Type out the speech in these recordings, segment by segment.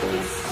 Peace.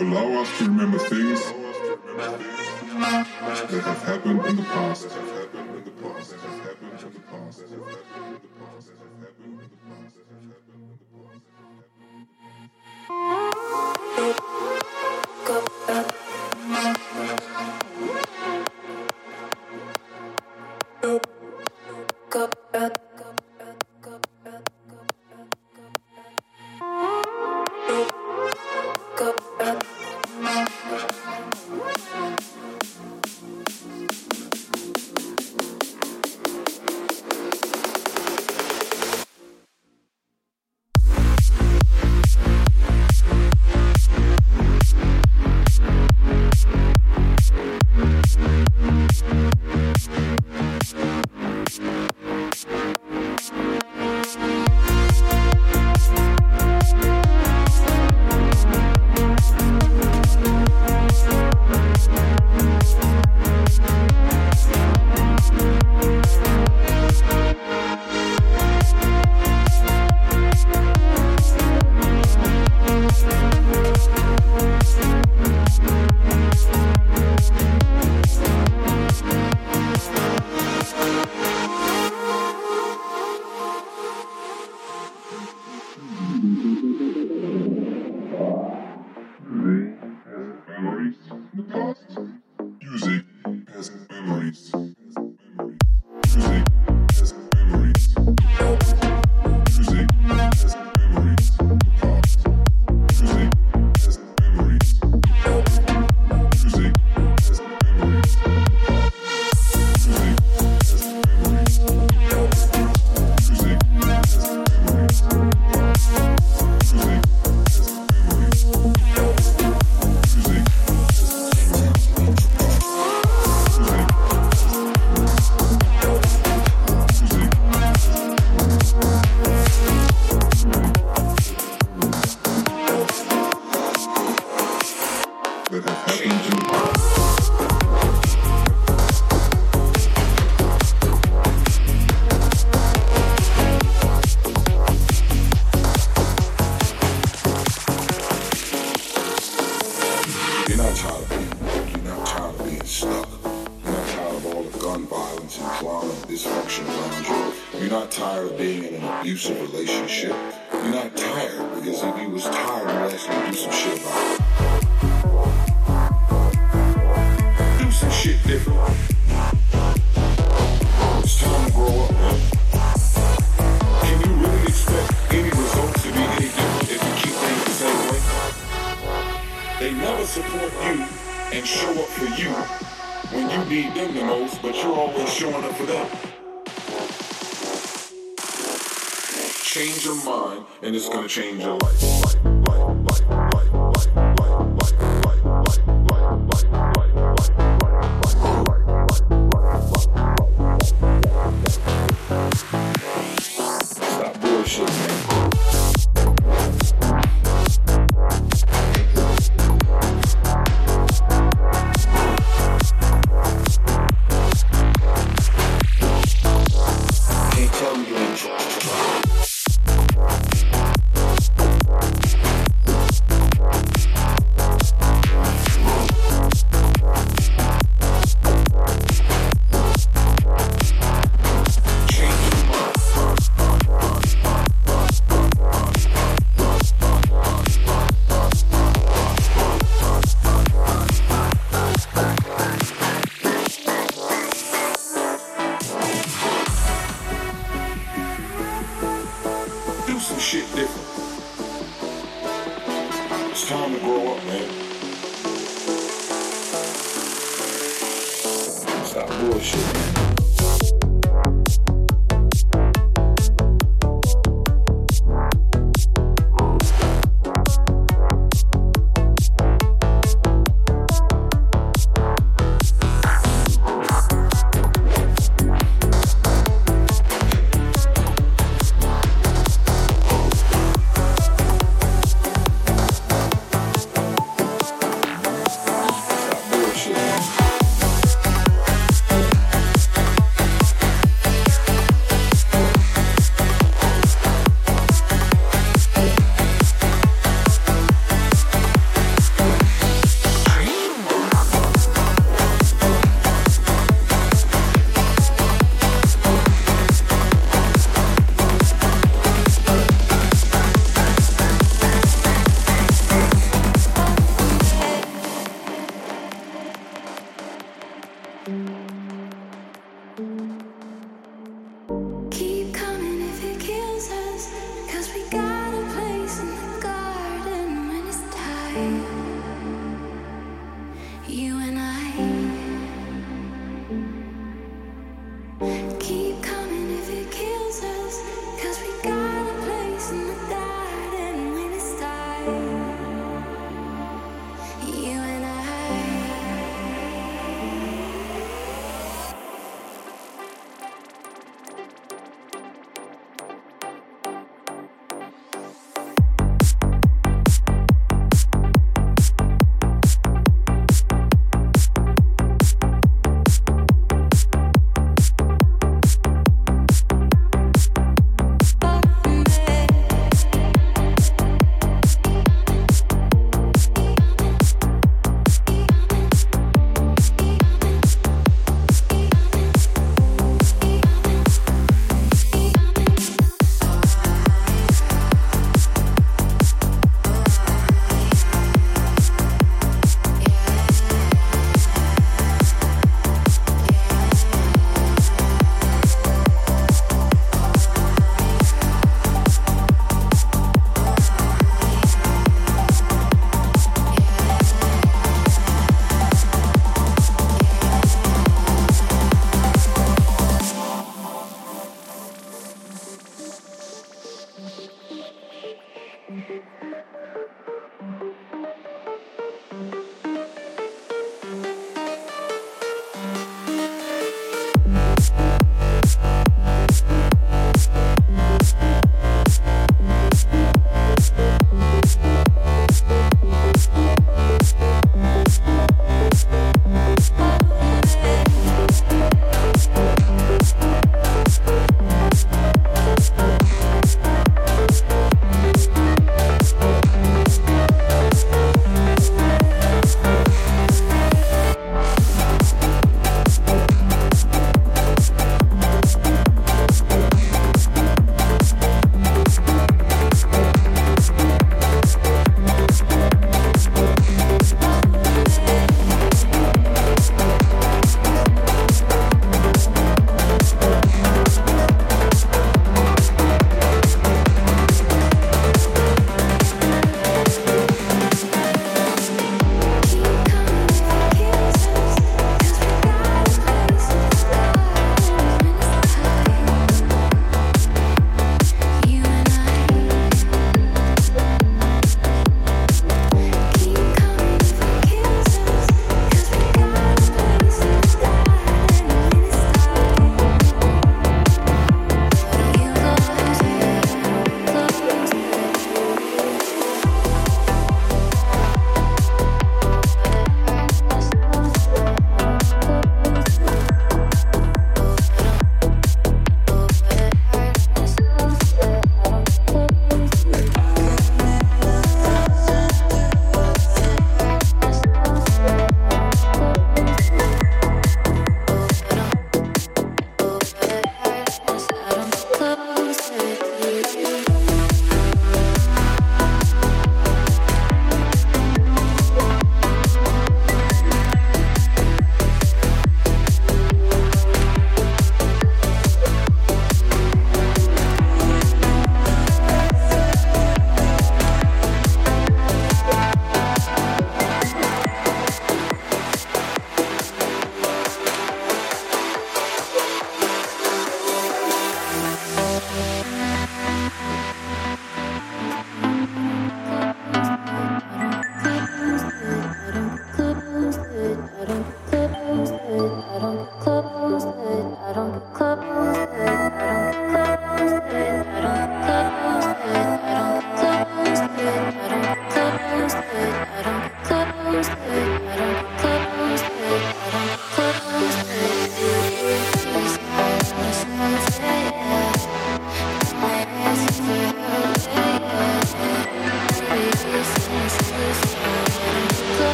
Allow us to remember things that have happened in the past. support you and show up for you when you need them the most, but you're always showing up for them. Change your mind and it's gonna change your life.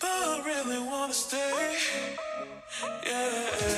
But I really wanna stay. Yeah.